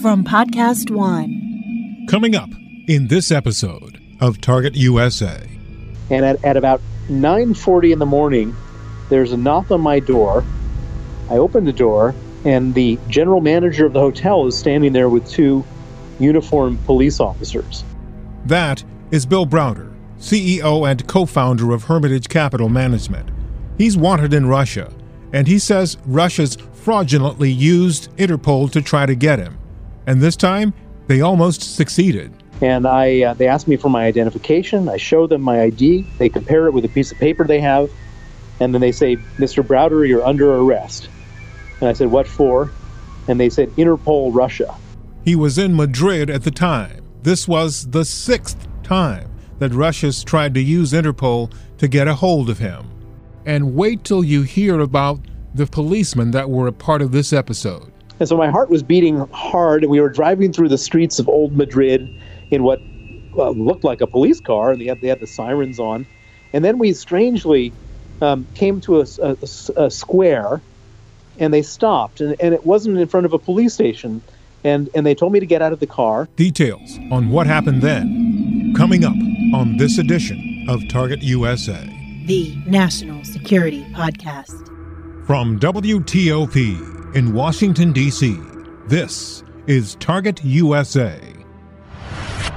from Podcast One. Coming up in this episode of Target USA. And at, at about 9:40 in the morning, there's a knock on my door. I open the door, and the general manager of the hotel is standing there with two uniformed police officers. That is Bill Browder, CEO and co founder of Hermitage Capital Management. He's wanted in Russia, and he says Russia's fraudulently used Interpol to try to get him. And this time, they almost succeeded. And I, uh, they asked me for my identification. I show them my ID. They compare it with a piece of paper they have, and then they say, "Mr. Browder, you're under arrest." And I said, "What for?" And they said, "Interpol, Russia." He was in Madrid at the time. This was the sixth time that Russia's tried to use Interpol to get a hold of him. And wait till you hear about the policemen that were a part of this episode. And so my heart was beating hard, and we were driving through the streets of old Madrid in what uh, looked like a police car, and they had, they had the sirens on. And then we strangely um, came to a, a, a, square, and they stopped, and, and it wasn't in front of a police station. And, and they told me to get out of the car. Details on what happened then coming up on this edition of Target USA, the National Security Podcast. From WTOP in Washington, D.C., this is Target USA.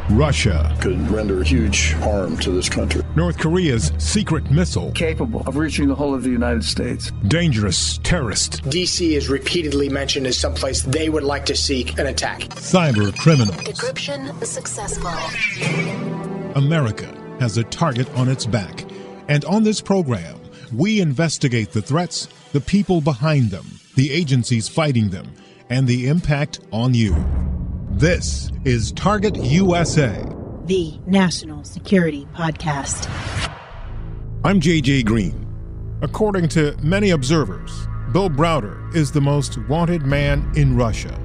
Russia could render huge harm to this country. North Korea's secret missile capable of reaching the whole of the United States. Dangerous terrorist. DC is repeatedly mentioned as someplace they would like to seek an attack. Cyber criminals. Decryption successful. America has a target on its back. And on this program, we investigate the threats, the people behind them, the agencies fighting them, and the impact on you. This is Target USA, the National Security Podcast. I'm JJ Green. According to many observers, Bill Browder is the most wanted man in Russia.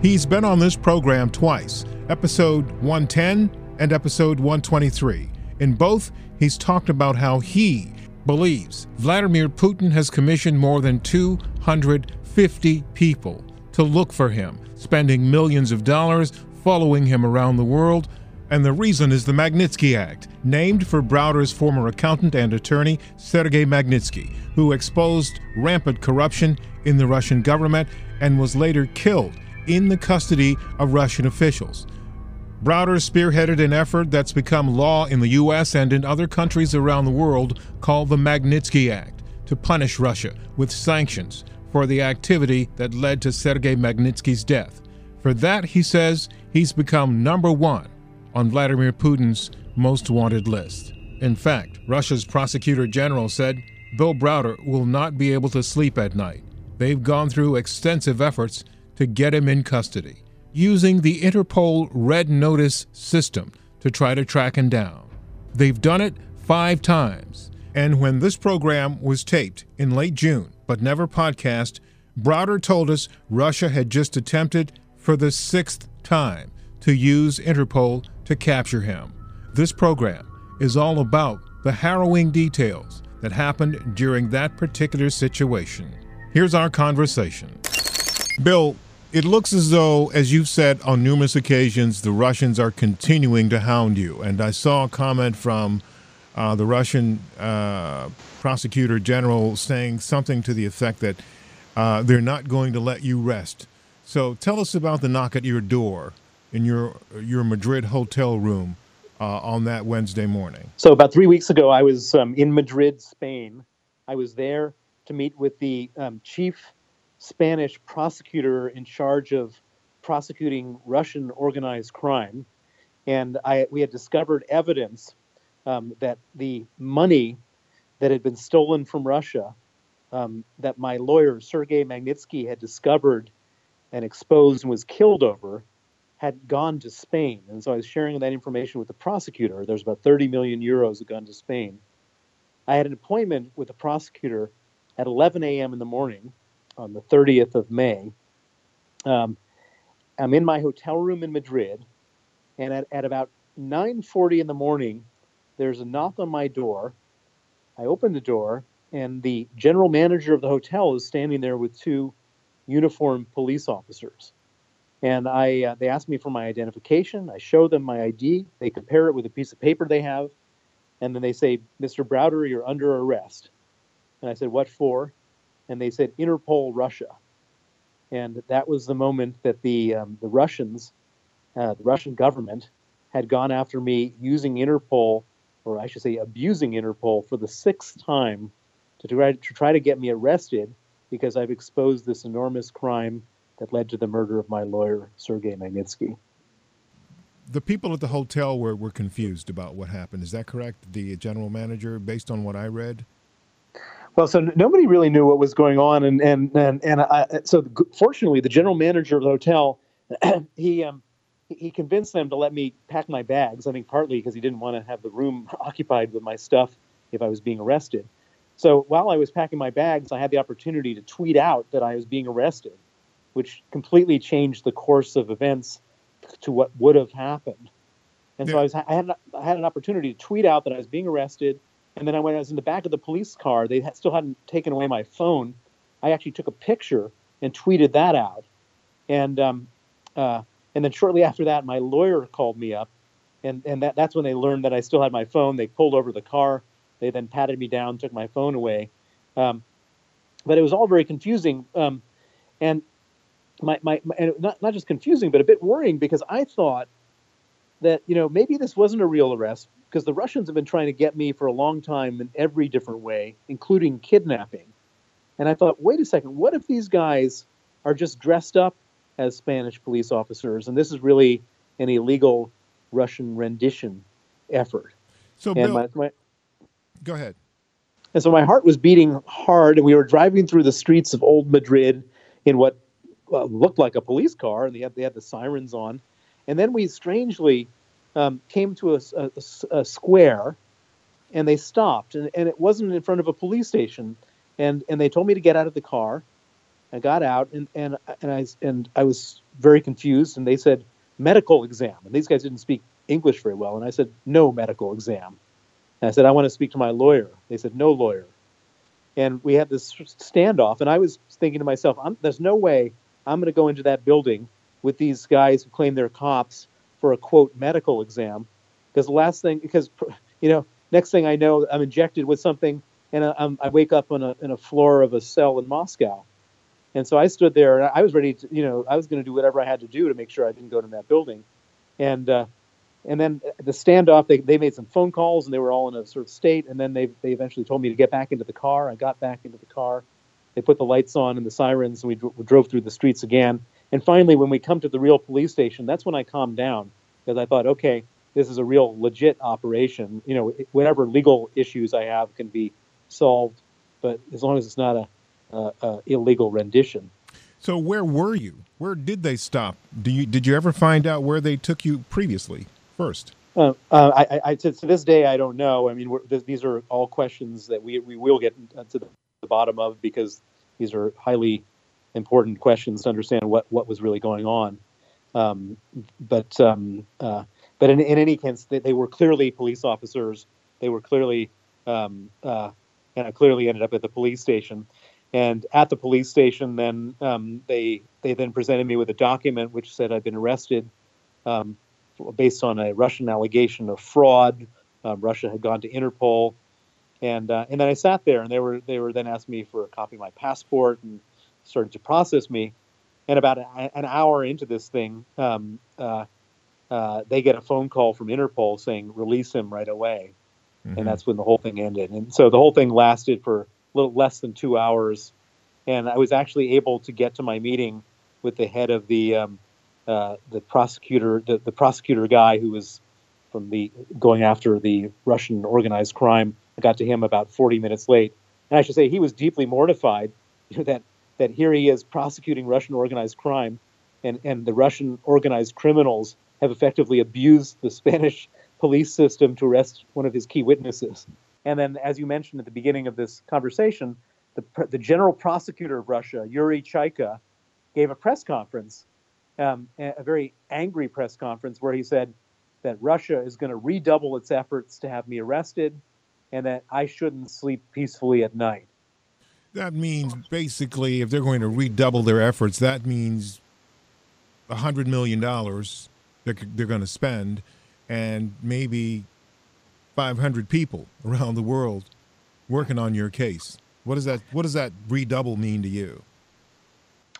He's been on this program twice, episode 110 and episode 123. In both, he's talked about how he believes Vladimir Putin has commissioned more than 250 people to look for him spending millions of dollars following him around the world. And the reason is the Magnitsky Act, named for Browder's former accountant and attorney, Sergei Magnitsky, who exposed rampant corruption in the Russian government and was later killed in the custody of Russian officials. Browder spearheaded an effort that's become law in the U.S. and in other countries around the world called the Magnitsky Act to punish Russia with sanctions for the activity that led to Sergei Magnitsky's death. For that, he says, he's become number one on Vladimir Putin's most wanted list. In fact, Russia's prosecutor general said Bill Browder will not be able to sleep at night. They've gone through extensive efforts to get him in custody, using the Interpol Red Notice system to try to track him down. They've done it five times. And when this program was taped in late June, but never podcast, Browder told us Russia had just attempted for the sixth time to use Interpol to capture him. This program is all about the harrowing details that happened during that particular situation. Here's our conversation. Bill, it looks as though, as you've said on numerous occasions, the Russians are continuing to hound you. And I saw a comment from uh, the Russian uh, prosecutor general saying something to the effect that uh, they're not going to let you rest. So tell us about the knock at your door in your your Madrid hotel room uh, on that Wednesday morning. So about three weeks ago, I was um, in Madrid, Spain. I was there to meet with the um, chief Spanish prosecutor in charge of prosecuting Russian organized crime, and I we had discovered evidence um, that the money that had been stolen from Russia, um, that my lawyer Sergei Magnitsky had discovered and exposed and was killed over, had gone to Spain. And so I was sharing that information with the prosecutor. There's about 30 million euros gone to Spain. I had an appointment with the prosecutor at 11 a.m. in the morning on the 30th of May. Um, I'm in my hotel room in Madrid, and at, at about 9:40 in the morning, there's a knock on my door. I open the door, and the general manager of the hotel is standing there with two uniformed police officers. And I, uh, they asked me for my identification. I show them my ID. They compare it with a piece of paper they have, and then they say, "Mr. Browder, you're under arrest." And I said, "What for?" And they said, "Interpol, Russia." And that was the moment that the um, the Russians, uh, the Russian government, had gone after me using Interpol, or I should say, abusing Interpol for the sixth time to try to try to get me arrested because I've exposed this enormous crime that led to the murder of my lawyer, Sergei Magnitsky. The people at the hotel were, were confused about what happened. Is that correct? The general manager, based on what I read? Well, so nobody really knew what was going on, and and and and I, so fortunately, the general manager of the hotel, he um, he convinced them to let me pack my bags. I think partly because he didn't want to have the room occupied with my stuff if I was being arrested. So while I was packing my bags, I had the opportunity to tweet out that I was being arrested, which completely changed the course of events to what would have happened. And yeah. so I, was, I, had, I had an opportunity to tweet out that I was being arrested. And then when I was in the back of the police car, they had, still hadn't taken away my phone. I actually took a picture and tweeted that out. And um, uh, and then shortly after that, my lawyer called me up, and and that, that's when they learned that I still had my phone. They pulled over the car. They then patted me down, took my phone away. Um, but it was all very confusing. Um, and my, my, my, and not, not just confusing, but a bit worrying because I thought that, you know, maybe this wasn't a real arrest because the Russians have been trying to get me for a long time in every different way, including kidnapping. And I thought, wait a second, what if these guys are just dressed up as Spanish police officers and this is really an illegal Russian rendition effort? So, Bill, my, my, Go ahead. And so my heart was beating hard, and we were driving through the streets of Old Madrid in what uh, looked like a police car, and they had they had the sirens on. And then we strangely um, came to a, a, a, square, and they stopped, and, and it wasn't in front of a police station, and and they told me to get out of the car. I got out, and and and I and I was very confused, and they said medical exam, and these guys didn't speak English very well, and I said no medical exam. And I said, I want to speak to my lawyer. They said, no lawyer. And we had this standoff. And I was thinking to myself, there's no way I'm going to go into that building with these guys who claim they're cops for a quote medical exam. Because the last thing, because, you know, next thing I know, I'm injected with something and I, I wake up on a, in a floor of a cell in Moscow. And so I stood there and I was ready to, you know, I was going to do whatever I had to do to make sure I didn't go to that building. And, uh, and then the standoff, they, they made some phone calls and they were all in a sort of state. And then they, they eventually told me to get back into the car. I got back into the car. They put the lights on and the sirens, and we, we drove through the streets again. And finally, when we come to the real police station, that's when I calmed down because I thought, okay, this is a real legit operation. You know, whatever legal issues I have can be solved, but as long as it's not a, a, a illegal rendition. So where were you? Where did they stop? Do you did you ever find out where they took you previously? first? Uh, uh, I, I, to, to, this day, I don't know. I mean, th- these are all questions that we, we will get to the, the bottom of because these are highly important questions to understand what, what was really going on. Um, but um, uh, but in, in any case, they, they, were clearly police officers. They were clearly um, uh, and I clearly ended up at the police station. And at the police station, then um, they they then presented me with a document which said I'd been arrested um, based on a Russian allegation of fraud. Um, Russia had gone to Interpol, and uh, and then I sat there, and they were they were then asked me for a copy of my passport and started to process me. And about a, an hour into this thing, um, uh, uh, they get a phone call from Interpol saying release him right away, mm-hmm. and that's when the whole thing ended. And so the whole thing lasted for a little less than two hours, and I was actually able to get to my meeting with the head of the um, uh, the prosecutor, the, the prosecutor guy who was from the going after the Russian organized crime. I got to him about 40 minutes late, and I should say he was deeply mortified you know, that that here he is prosecuting Russian organized crime, and and the Russian organized criminals have effectively abused the Spanish police system to arrest one of his key witnesses. And then, as you mentioned at the beginning of this conversation, the, the general prosecutor of Russia, Yuri Chaika, gave a press conference um, a very angry press conference where he said that Russia is going to redouble its efforts to have me arrested and that I shouldn't sleep peacefully at night. That means basically, if they're going to redouble their efforts, that means a hundred million dollars they're, they're going to spend, and maybe 500 people around the world working on your case. What does that What does that redouble mean to you?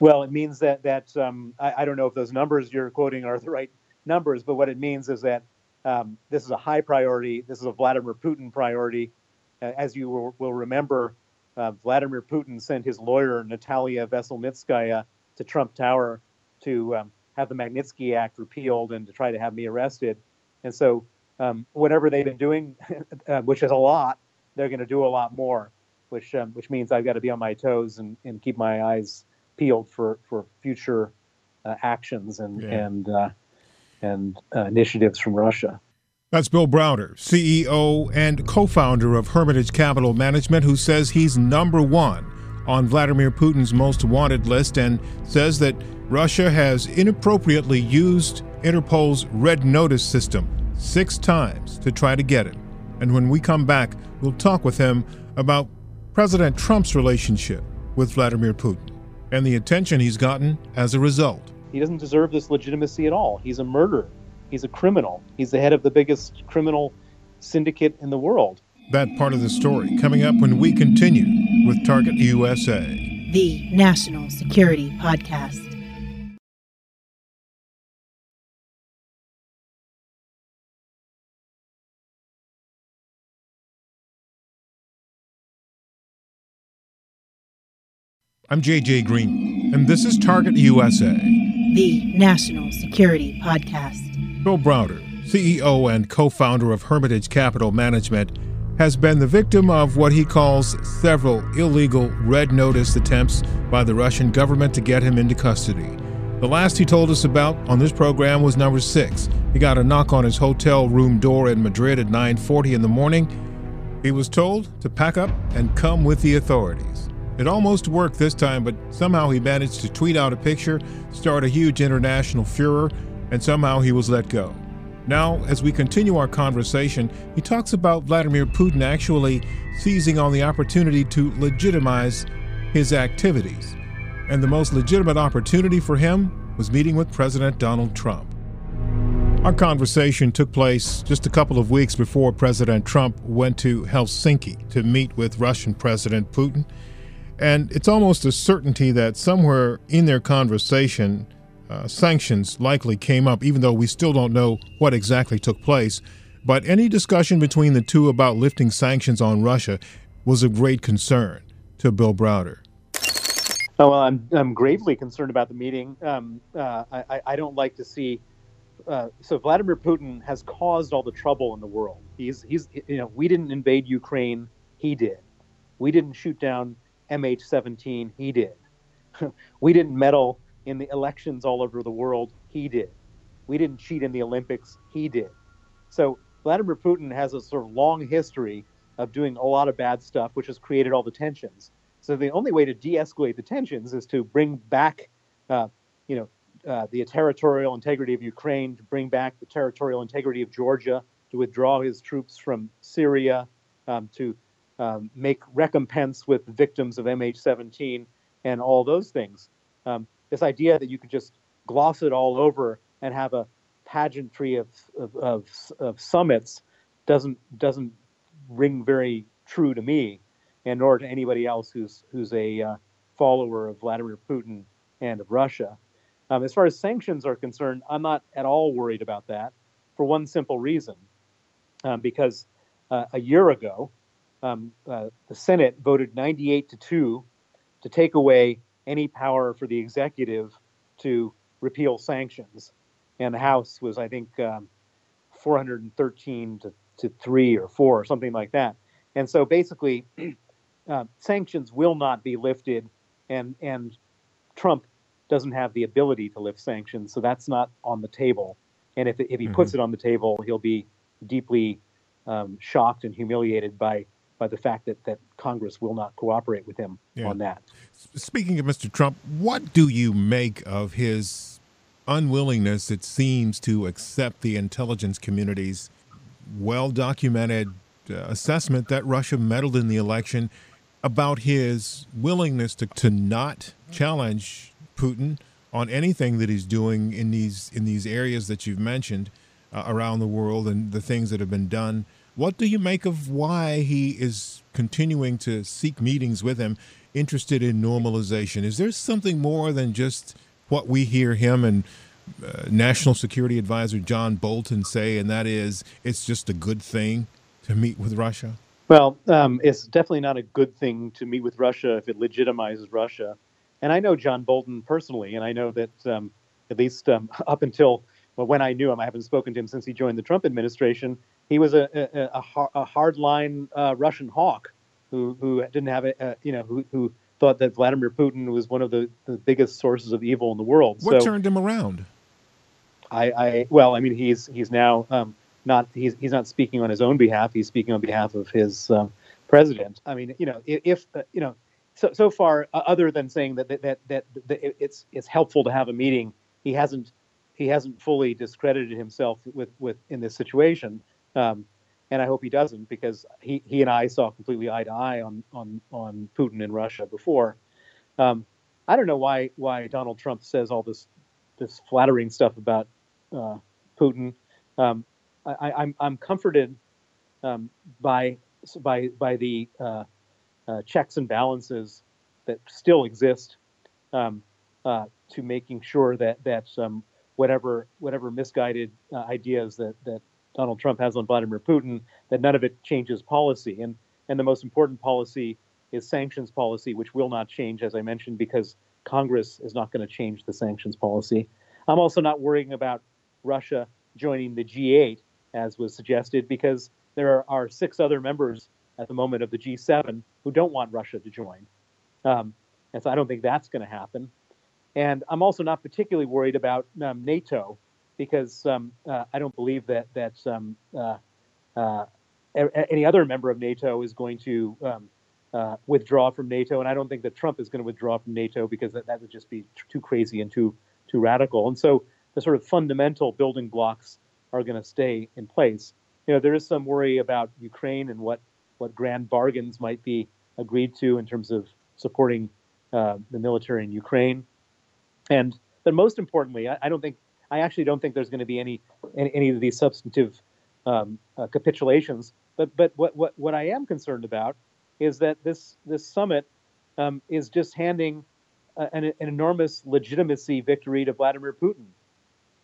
Well, it means that that um, I, I, don't know if those numbers you're quoting are the right numbers, but what it means is that um, this is a high priority. This is a Vladimir Putin priority. Uh, as you will, will remember, uh, Vladimir Putin sent his lawyer Natalia Veselnitskaya to Trump Tower to um, have the Magnitsky Act repealed and to try to have me arrested. And so, um, whatever they've been doing, uh, which is a lot, they're going to do a lot more, which um, which means I've got to be on my toes and, and keep my eyes peeled for for future uh, actions and yeah. and uh, and uh, initiatives from Russia. That's Bill Browder, CEO and co founder of Hermitage Capital Management, who says he's number one on Vladimir Putin's most wanted list and says that Russia has inappropriately used Interpol's Red Notice system six times to try to get him. And when we come back, we'll talk with him about President Trump's relationship with Vladimir Putin and the attention he's gotten as a result. He doesn't deserve this legitimacy at all. He's a murderer. He's a criminal. He's the head of the biggest criminal syndicate in the world. That part of the story coming up when we continue with Target USA, the National Security Podcast. I'm JJ Green, and this is Target USA, the National Security Podcast. Bill Browder, CEO and co founder of Hermitage Capital Management, has been the victim of what he calls several illegal red notice attempts by the Russian government to get him into custody. The last he told us about on this program was number 6. He got a knock on his hotel room door in Madrid at 9:40 in the morning. He was told to pack up and come with the authorities. It almost worked this time, but somehow he managed to tweet out a picture, start a huge international furor, and somehow he was let go. Now, as we continue our conversation, he talks about Vladimir Putin actually seizing on the opportunity to legitimize his activities. And the most legitimate opportunity for him was meeting with President Donald Trump. Our conversation took place just a couple of weeks before President Trump went to Helsinki to meet with Russian President Putin. And it's almost a certainty that somewhere in their conversation, uh, sanctions likely came up, even though we still don't know what exactly took place. But any discussion between the two about lifting sanctions on Russia was of great concern to Bill Browder. Oh, well, I'm, I'm gravely concerned about the meeting. Um, uh, I, I don't like to see. Uh, so Vladimir Putin has caused all the trouble in the world. He's, he's, you know, we didn't invade Ukraine. He did. We didn't shoot down MH17, he did. we didn't meddle in the elections all over the world, he did. We didn't cheat in the Olympics, he did. So Vladimir Putin has a sort of long history of doing a lot of bad stuff, which has created all the tensions. So the only way to de-escalate the tensions is to bring back, uh, you know, uh, the territorial integrity of Ukraine, to bring back the territorial integrity of Georgia, to withdraw his troops from Syria, um, to um, make recompense with victims of MH17 and all those things. Um, this idea that you could just gloss it all over and have a pageantry of, of, of, of summits doesn't doesn't ring very true to me, and nor to anybody else who's who's a uh, follower of Vladimir Putin and of Russia. Um, as far as sanctions are concerned, I'm not at all worried about that for one simple reason, um, because uh, a year ago, um, uh, the Senate voted 98 to 2 to take away any power for the executive to repeal sanctions. And the House was, I think, um, 413 to, to 3 or 4 or something like that. And so basically, uh, sanctions will not be lifted, and, and Trump doesn't have the ability to lift sanctions, so that's not on the table. And if, if he mm-hmm. puts it on the table, he'll be deeply um, shocked and humiliated by by the fact that, that Congress will not cooperate with him yeah. on that. Speaking of Mr. Trump, what do you make of his unwillingness, it seems, to accept the intelligence community's well documented uh, assessment that Russia meddled in the election, about his willingness to, to not challenge Putin on anything that he's doing in these in these areas that you've mentioned uh, around the world and the things that have been done. What do you make of why he is continuing to seek meetings with him, interested in normalization? Is there something more than just what we hear him and uh, National Security Advisor John Bolton say, and that is it's just a good thing to meet with Russia? Well, um, it's definitely not a good thing to meet with Russia if it legitimizes Russia. And I know John Bolton personally, and I know that um, at least um, up until well, when I knew him, I haven't spoken to him since he joined the Trump administration. He was a, a, a, a hardline uh, Russian hawk who who didn't have a, you know who who thought that Vladimir Putin was one of the, the biggest sources of evil in the world. What so, turned him around? I, I well, I mean, he's he's now um, not he's he's not speaking on his own behalf. He's speaking on behalf of his um, president. I mean, you know, if, uh, you know, so so far, uh, other than saying that that, that that that it's it's helpful to have a meeting, he hasn't he hasn't fully discredited himself with with in this situation. Um, and I hope he doesn't because he, he and I saw completely eye to eye on on on Putin in Russia before. Um, I don't know why why Donald Trump says all this this flattering stuff about uh, Putin. Um, I, am I'm, I'm comforted um, by by by the uh, uh, checks and balances that still exist um, uh, to making sure that that um, whatever whatever misguided uh, ideas that that Donald Trump has on Vladimir Putin, that none of it changes policy. And and the most important policy is sanctions policy, which will not change, as I mentioned, because Congress is not going to change the sanctions policy. I'm also not worrying about Russia joining the G8, as was suggested, because there are six other members at the moment of the G7 who don't want Russia to join. Um, and so I don't think that's going to happen. And I'm also not particularly worried about um, NATO because um, uh, I don't believe that that um, uh, uh, any other member of NATO is going to um, uh, withdraw from NATO, and I don't think that Trump is going to withdraw from NATO because that, that would just be too crazy and too too radical. And so the sort of fundamental building blocks are going to stay in place. You know, there is some worry about Ukraine and what what grand bargains might be agreed to in terms of supporting uh, the military in Ukraine. And but most importantly, I, I, don't think I actually don't think there's going to be any any, of these substantive um, uh, capitulations. But but what, what what I am concerned about is that this this summit um, is just handing an, an enormous legitimacy victory to Vladimir Putin.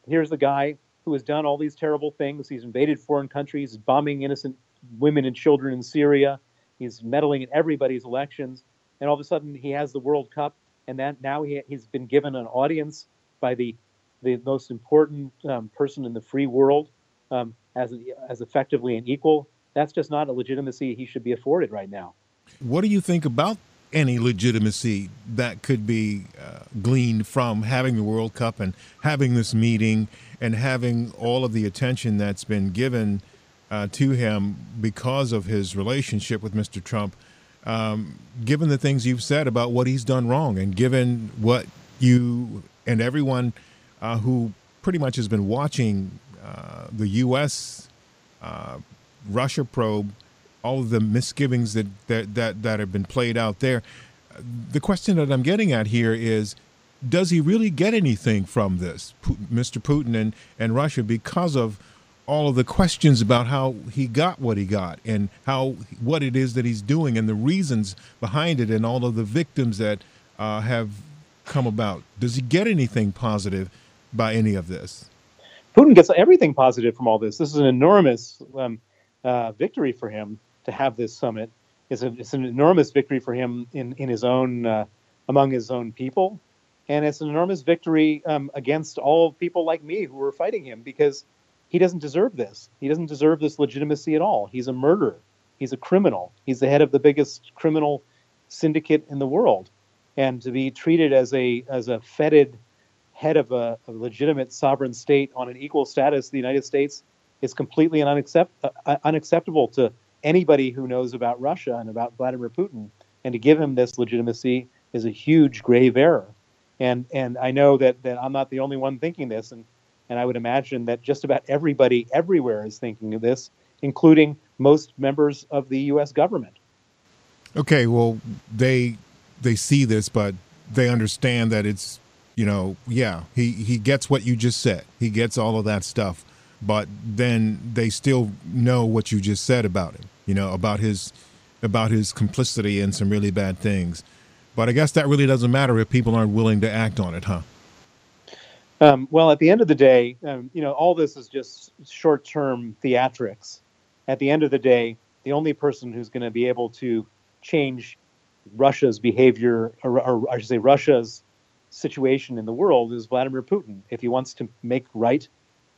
Here's the guy who has done all these terrible things. He's invaded foreign countries, bombing innocent women and children in Syria. He's meddling in everybody's elections, and all of a sudden he has the World Cup, and that now he, he's been given an audience by the the most important um, person in the free world um, as as effectively an equal. That's just not a legitimacy he should be afforded right now. What do you think about any legitimacy that could be uh, gleaned from having the World Cup and having this meeting and having all of the attention that's been given uh, to him because of his relationship with Mr. Trump, um, given the things you've said about what he's done wrong, and given what you and everyone uh, who pretty much has been watching uh, the U.S. Uh, Russia probe all of the misgivings that, that, that, that have been played out there. The question that I'm getting at here is does he really get anything from this, Mr. Putin and, and Russia, because of all of the questions about how he got what he got and how what it is that he's doing and the reasons behind it and all of the victims that uh, have come about? Does he get anything positive by any of this? Putin gets everything positive from all this. This is an enormous um, uh, victory for him to have this summit. It's, a, it's an enormous victory for him in, in his own uh, among his own people, and it's an enormous victory um, against all people like me who are fighting him because he doesn't deserve this. He doesn't deserve this legitimacy at all. He's a murderer. He's a criminal. He's the head of the biggest criminal syndicate in the world, and to be treated as a as a feted head of a, a legitimate sovereign state on an equal status, the United States, is completely unaccept, uh, unacceptable to anybody who knows about Russia and about Vladimir Putin. And to give him this legitimacy is a huge grave error. And and I know that, that I'm not the only one thinking this, and, and I would imagine that just about everybody everywhere is thinking of this, including most members of the U.S. government. Okay, well, they they see this, but they understand that it's you know, yeah, he he gets what you just said. He gets all of that stuff, but then they still know what you just said about him. You know, about his about his complicity in some really bad things. But I guess that really doesn't matter if people aren't willing to act on it, huh? Um, well, at the end of the day, um, you know, all this is just short-term theatrics. At the end of the day, the only person who's going to be able to change Russia's behavior, or, or, I should say, Russia's situation in the world, is Vladimir Putin. If he wants to make right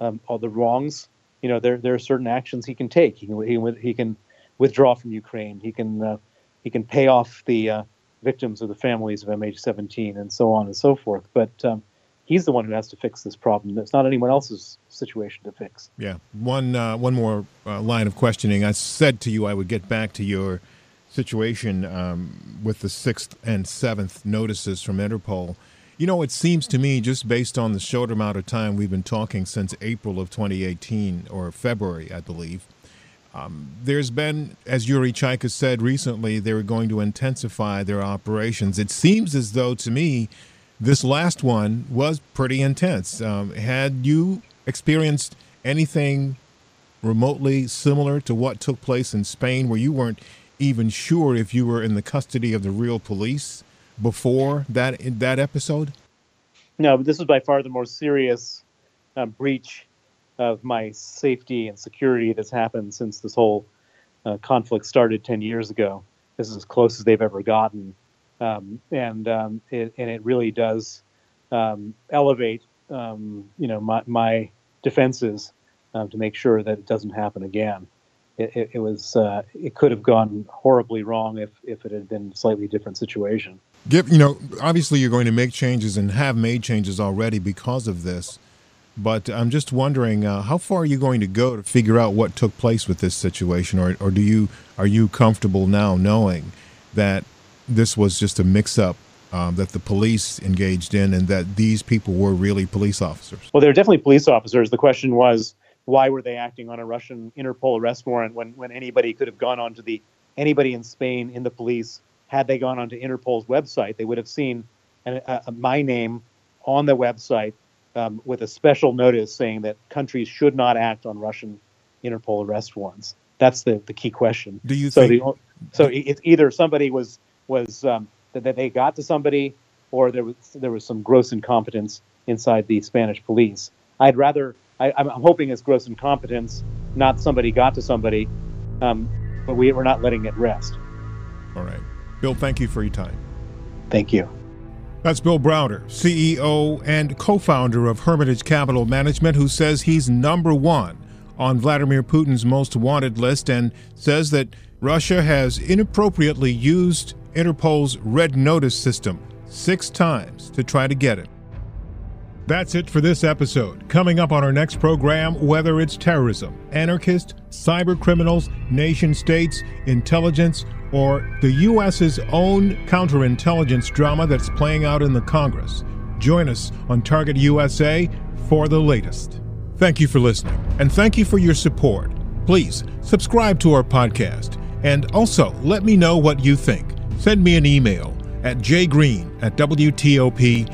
um, all the wrongs, you know, there there are certain actions he can take. He can he, he can withdraw from Ukraine. He can uh, he can pay off the uh, victims of the families of MH17 and so on and so forth. But um, he's the one who has to fix this problem. It's not anyone else's situation to fix. Yeah. One uh, one more uh, line of questioning. I said to you I would get back to your situation um, with the sixth and seventh notices from Interpol. You know, it seems to me, just based on the short amount of time we've been talking since April of 2018 or February, I believe. Um, there's been, as Yuri Chaika said recently, they're going to intensify their operations. It seems as though, to me, this last one was pretty intense. Um, had you experienced anything remotely similar to what took place in Spain, where you weren't even sure if you were in the custody of the real police before that that episode? No, but this was by far the most serious uh, breach of my safety and security that's happened since this whole uh, conflict started 10 years ago. This is as close as they've ever gotten um, and um, it, and it really does um, elevate um, you know my, my defenses um, to make sure that it doesn't happen again. It, it, it was uh, it could have gone horribly wrong if if it had been a slightly different situation. Give you know obviously you're going to make changes and have made changes already because of this. But I'm just wondering, uh, how far are you going to go to figure out what took place with this situation, or, or do you are you comfortable now knowing that this was just a mix-up um, that the police engaged in, and that these people were really police officers. Well, they're definitely police officers. The question was, why were they acting on a Russian Interpol arrest warrant when, when anybody could have gone onto the anybody in Spain in the police had they gone onto Interpol's website, they would have seen an, a, a, my name on the website um, with a special notice saying that countries should not act on Russian Interpol arrest warrants. That's the, the key question. Do you so think? The, so it's either somebody was was um, that, that they got to somebody, or there was there was some gross incompetence inside the Spanish police. I'd rather I, am hoping it's gross incompetence, not somebody got to somebody, um, but we, we're not letting it rest. All right, Bill. Thank you for your time. Thank you. That's Bill Browder, CEO and co-founder of Hermitage Capital Management, who says he's number one on Vladimir Putin's most wanted list and says that Russia has inappropriately used Interpol's Red Notice system six times to try to get him. That's it for this episode. Coming up on our next program, whether it's terrorism, anarchist, cyber criminals, nation states, intelligence, or the U.S.'s own counterintelligence drama that's playing out in the Congress. Join us on Target USA for the latest. Thank you for listening, and thank you for your support. Please subscribe to our podcast, and also let me know what you think send me an email at jgreen at WTOP.com.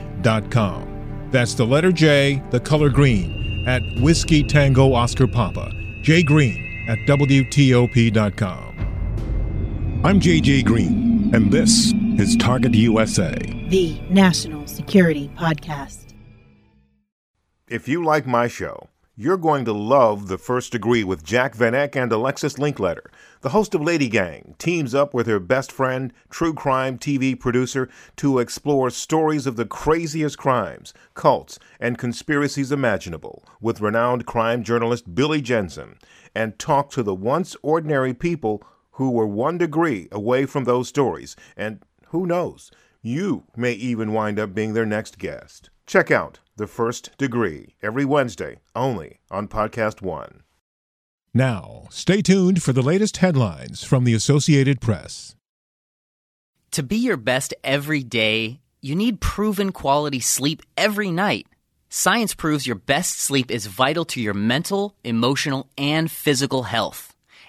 That's the letter J, the color green, at Whiskey Tango Oscar Papa, jgreen at WTOP.com. I'm JJ Green, and this is Target USA, the National Security Podcast. If you like my show, you're going to love The First Degree with Jac Vanek and Alexis Linkletter. The host of Lady Gang teams up with her best friend, true crime TV producer, to explore stories of the craziest crimes, cults, and conspiracies imaginable with renowned crime journalist Billy Jensen and talk to the once ordinary people who were one degree away from those stories. And who knows, you may even wind up being their next guest. Check out The First Degree every Wednesday only on Podcast One. Now, stay tuned for the latest headlines from the Associated Press. To be your best every day, you need proven quality sleep every night. Science proves your best sleep is vital to your mental, emotional, and physical health.